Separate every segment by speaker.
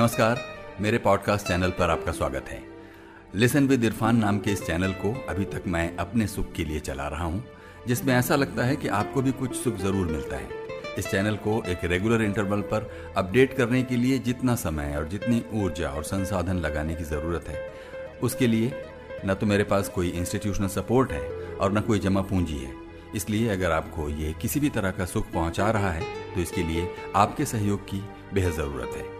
Speaker 1: नमस्कार, मेरे podcast channel पर आपका स्वागत है। लिसन विद इरफान नाम के इस चैनल को अभी तक मैं अपने सुख के लिए चला रहा हूँ, जिसमें ऐसा लगता है कि आपको भी कुछ सुख ज़रूर मिलता है। इस चैनल को एक रेगुलर इंटरवल पर अपडेट करने के लिए जितना समय और जितनी ऊर्जा और संसाधन लगाने की ज़रूरत है। उसके लिए न तो मेरे पास कोई इंस्टीट्यूशनल सपोर्ट है और न कोई जमा पूंजी है। इसलिए अगर आपको ये किसी भी तरह का सुख पहुँचा रहा है तो इसके लिए आपके सहयोग की बेहद ज़रूरत है।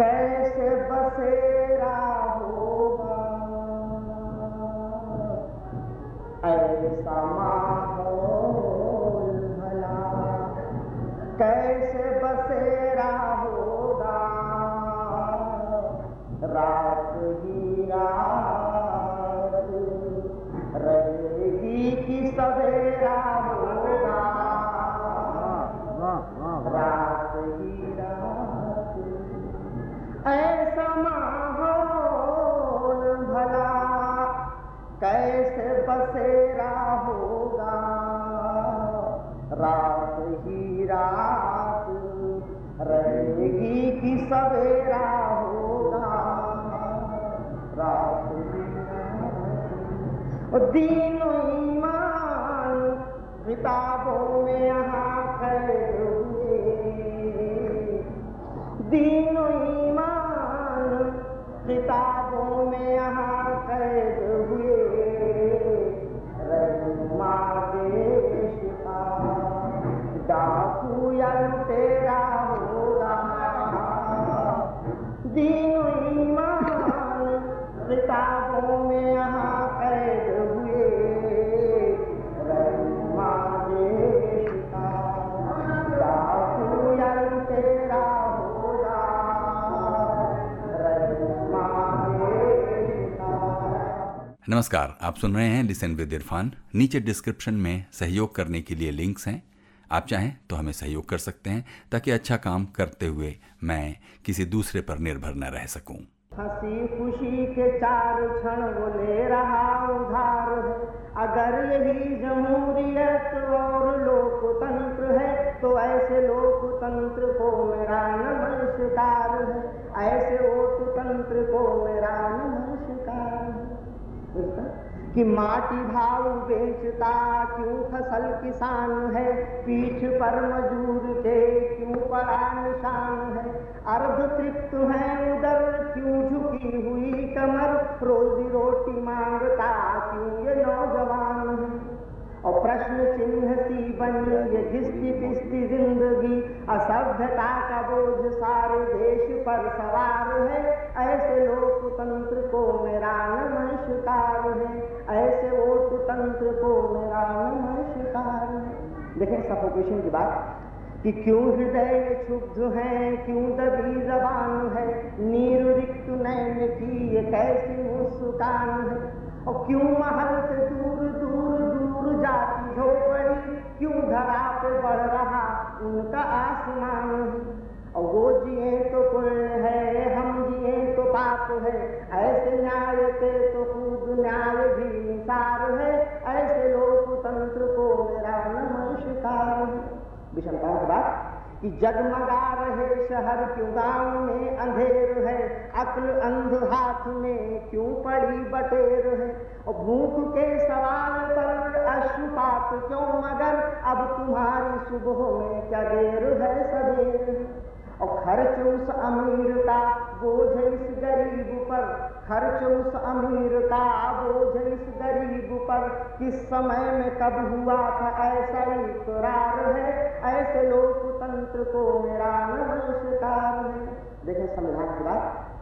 Speaker 2: कैसे बसेरा होगा? ऐसा माहौल भला। कैसे रहेगी कि सवेरा होगा रात ऐसा भला कैसे बसेरा होगा रात ही रात रहेगी कि सवेरा दीनो ईमान किताबों में यहाँ हुए। दीनो ईमान किताबों में यहाँ कैद हुए। रहनुमा देश का डाकू या होगा। दीनो ईमान किताबों में यहाँ
Speaker 1: नमस्कार, आप सुन रहे हैं लिसन विद इरफान नीचे डिस्क्रिप्शन में सहयोग करने के लिए लिंक्स हैं। आप चाहें तो हमें सहयोग कर सकते हैं, ताकि अच्छा काम करते हुए मैं किसी दूसरे पर निर्भर न रह सकूँ।
Speaker 2: हँसी खुशी के चार क्षण वो ले रहा उधार है। अगर यही जमहूरियत और लोकतंत्र है तो ऐसे लोकतंत्र को मेरा नमस्कार है। ऐसे लोकतंत्र को मेरा नमस्कार है। कि माटी भाव बेचता क्यों फ़सल किसान है? पीठ पर मजदूर के क्यों पड़ा निशान है? अर्ध तृप्त है उधर क्यों झुकी हुई कमर? रोजी रोटी माँगता, क्यों ये नौजवान है? और प्रश्न चिन्ह सी बनी ये घिस्ती पिस्ती ज़िंदगी, असभ्यता का बोझ सारे देश पर सवार है। ऐसे लोकतंत्र को मेरा नमस्कार है। ऐसे वोटतंत्र को मेरा नमस्कार है। देखें सफोकेशन की बात, कि क्यों हृदय क्षुब्ध है, क्यों दबी जबान है? नीर रिक्त नैन की ये कैसी मुस्कान है? और क्यों महल से दूर उनका आसमान। और वो जिए तो पुण्य है, हम जिए तो पाप है। ऐसे न्याय पे तो खुद न्याय भी निसार है। ऐसे लोकतंत्र को मेरा नमस्कार। है विषमताओं की बात। कि जगमगा रहे शहर, क्यों गाँव में अंधेर है? अक्ल अंध हाथ में क्यों पड़ी बटेर है? और भूख के सवाल पर अश्रुपात क्यों मगर? अब तुम्हारी सुबह में क्या देर है सवेर? और खर्च उस अमीर का बोझ इस गरीब पर। खर्च उस अमीर का बोझ इस गरीब पर। किस समय में कब हुआ था ऐसा इकरार है? ऐसे लोकतंत्र को मेरा नमस्कार है। देखें संविधान की बात।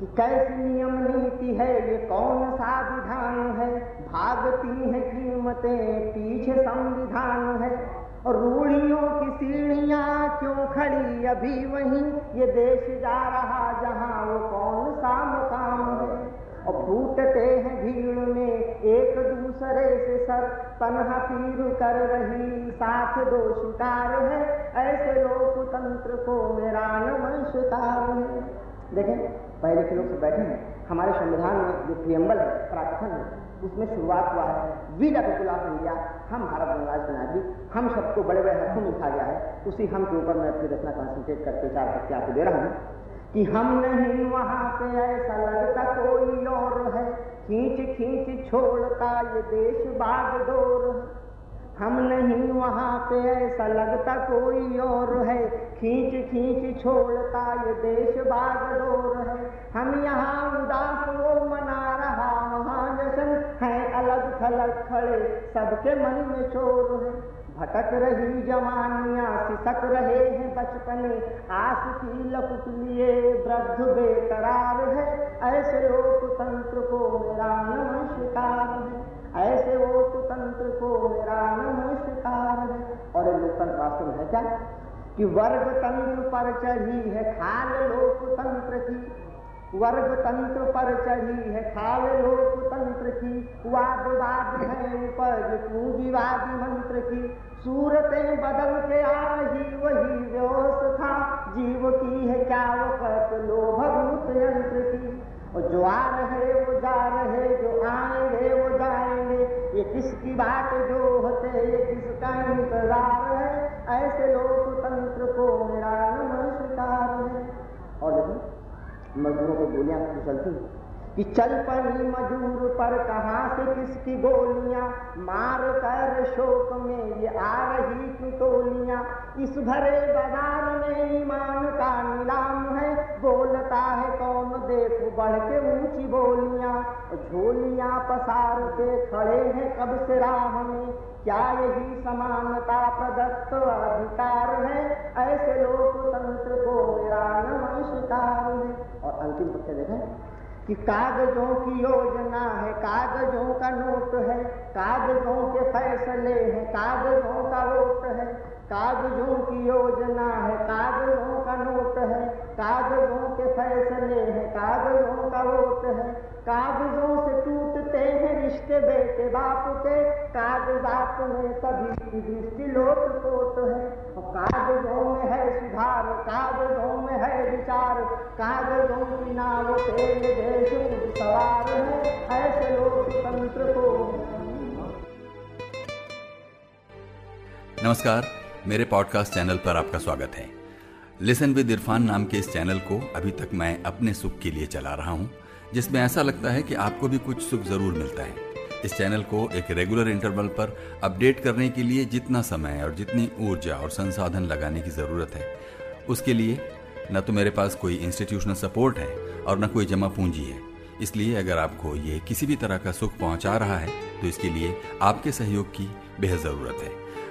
Speaker 2: कि कैसी नियम नीति है, ये कौन सा विधान है? भागती है कीमतें, पीछे संविधान है। और रूढ़ियों की सीढ़ियाँ क्यों खड़ी? अभी वहीं ये देश जा रहा, जहाँ वो कौन सा मुकाम है? और फूटते हैं भीड़ में, एक दूसरे से सर तनहा तीर कर रही। साथ दो शिकार है, ऐसे लोकतंत्र को मेरा नमस्कार है। देखें पहले के लोग से बैठे हैं। हमारे संविधान में जो प्रियम्बल है प्राकथन है, उसमें शुरुआत हुआ है। We the people of India हम भारत गणराज्य के नागरिक, हम सबको बड़े बड़े हरफों में लिखा गया है। उसी हम के ऊपर मैं अपनी रचना कॉन्सेंट्रेट करके चार तक आपको दे रहा हूँ कि हम नहीं वहाँ पे ऐसा लगता कोई और है। खींच खींच छोड़ता ये देश बागडोर। है हम नहीं वहाँ पे, ऐसा लगता कोई और है। खींच खींच छोड़ता ये देश बाग बागडोर है। हम यहाँ उदास वो मना रहा, वहाँ जश्न है अलग थलग खड़े, सबके मन में शोर है। भटक रही जवानियाँ, सिसक रहे हैं बचपने, आस की लपट लिए वृद्ध बेकरार है। ऐसे लोकतंत्र को मेरा नमस्कार है। लोकतंत्र है क्या कि वर्ग तंत्र पर चढ़ी है खाल लोकतंत्र की। वर्ग तंत्र पर चढ़ी है खाल लोकतंत्र की। वाद वाद है उपज, पूंजीवादी मंत्र की। सूरतें बदल के आ रही, वही व्यवस्था जीव की है क्या वक़्त लोभभूत यंत्र की। और जो आ रहे, वो जा रहे, जो आएँगे, वो जाएँगे। ये किसकी बात, जो होते, ये किसका इंतज़ार? ऐसे लोकतंत्र को मेरा नमस्कार है और देखो, मजदूरों की गोलियाँ चलती कि चल पड़ी मजूर पर, कहाँ से किसकी गोलियाँ? मार कर शोक में ये आ रही टोलियाँ। इस भरे बाज़ार में ईमान का नीलाम है, बोलता है कौन? देख, बढ़ के ऊँची बोलियाँ, झोलियाँ पसार के खड़े हैं कब से राह में क्या यही समानता प्रदत्त अधिकार है? ऐसे लोकतंत्र को मेरा नमस्कार है। और अंतिम पक्ष देखें कि कागजों की योजना है, कागजों का नोट है, कागजों के फैसले हैं, कागजों का वोट है, कागजों की योजना है, कागजों का नोट है, कागजों के फैसले हैं, कागजों का वोट है, कागजों से टूटते रिश्ते बेटे बाप के कागजात में सभी की दृष्टि लोट पोट है। और कागजों में है सुधार कागजों में है विचार कागजों की नाव पे देश सवार है। ऐसे लोकतंत्र को
Speaker 1: नमस्कार, मेरे पॉडकास्ट चैनल पर आपका स्वागत है। लिसन विद इरफान नाम के इस चैनल को अभी तक मैं अपने सुख के लिए चला रहा हूँ, जिसमें ऐसा लगता है कि आपको भी कुछ सुख ज़रूर मिलता है। इस चैनल को एक रेगुलर इंटरवल पर अपडेट करने के लिए जितना समय और जितनी ऊर्जा और संसाधन लगाने की ज़रूरत है। उसके लिए न तो मेरे पास कोई इंस्टीट्यूशनल सपोर्ट है और न कोई जमा पूंजी है। इसलिए अगर आपको ये किसी भी तरह का सुख पहुँचा रहा है तो इसके लिए आपके सहयोग की बेहद ज़रूरत है।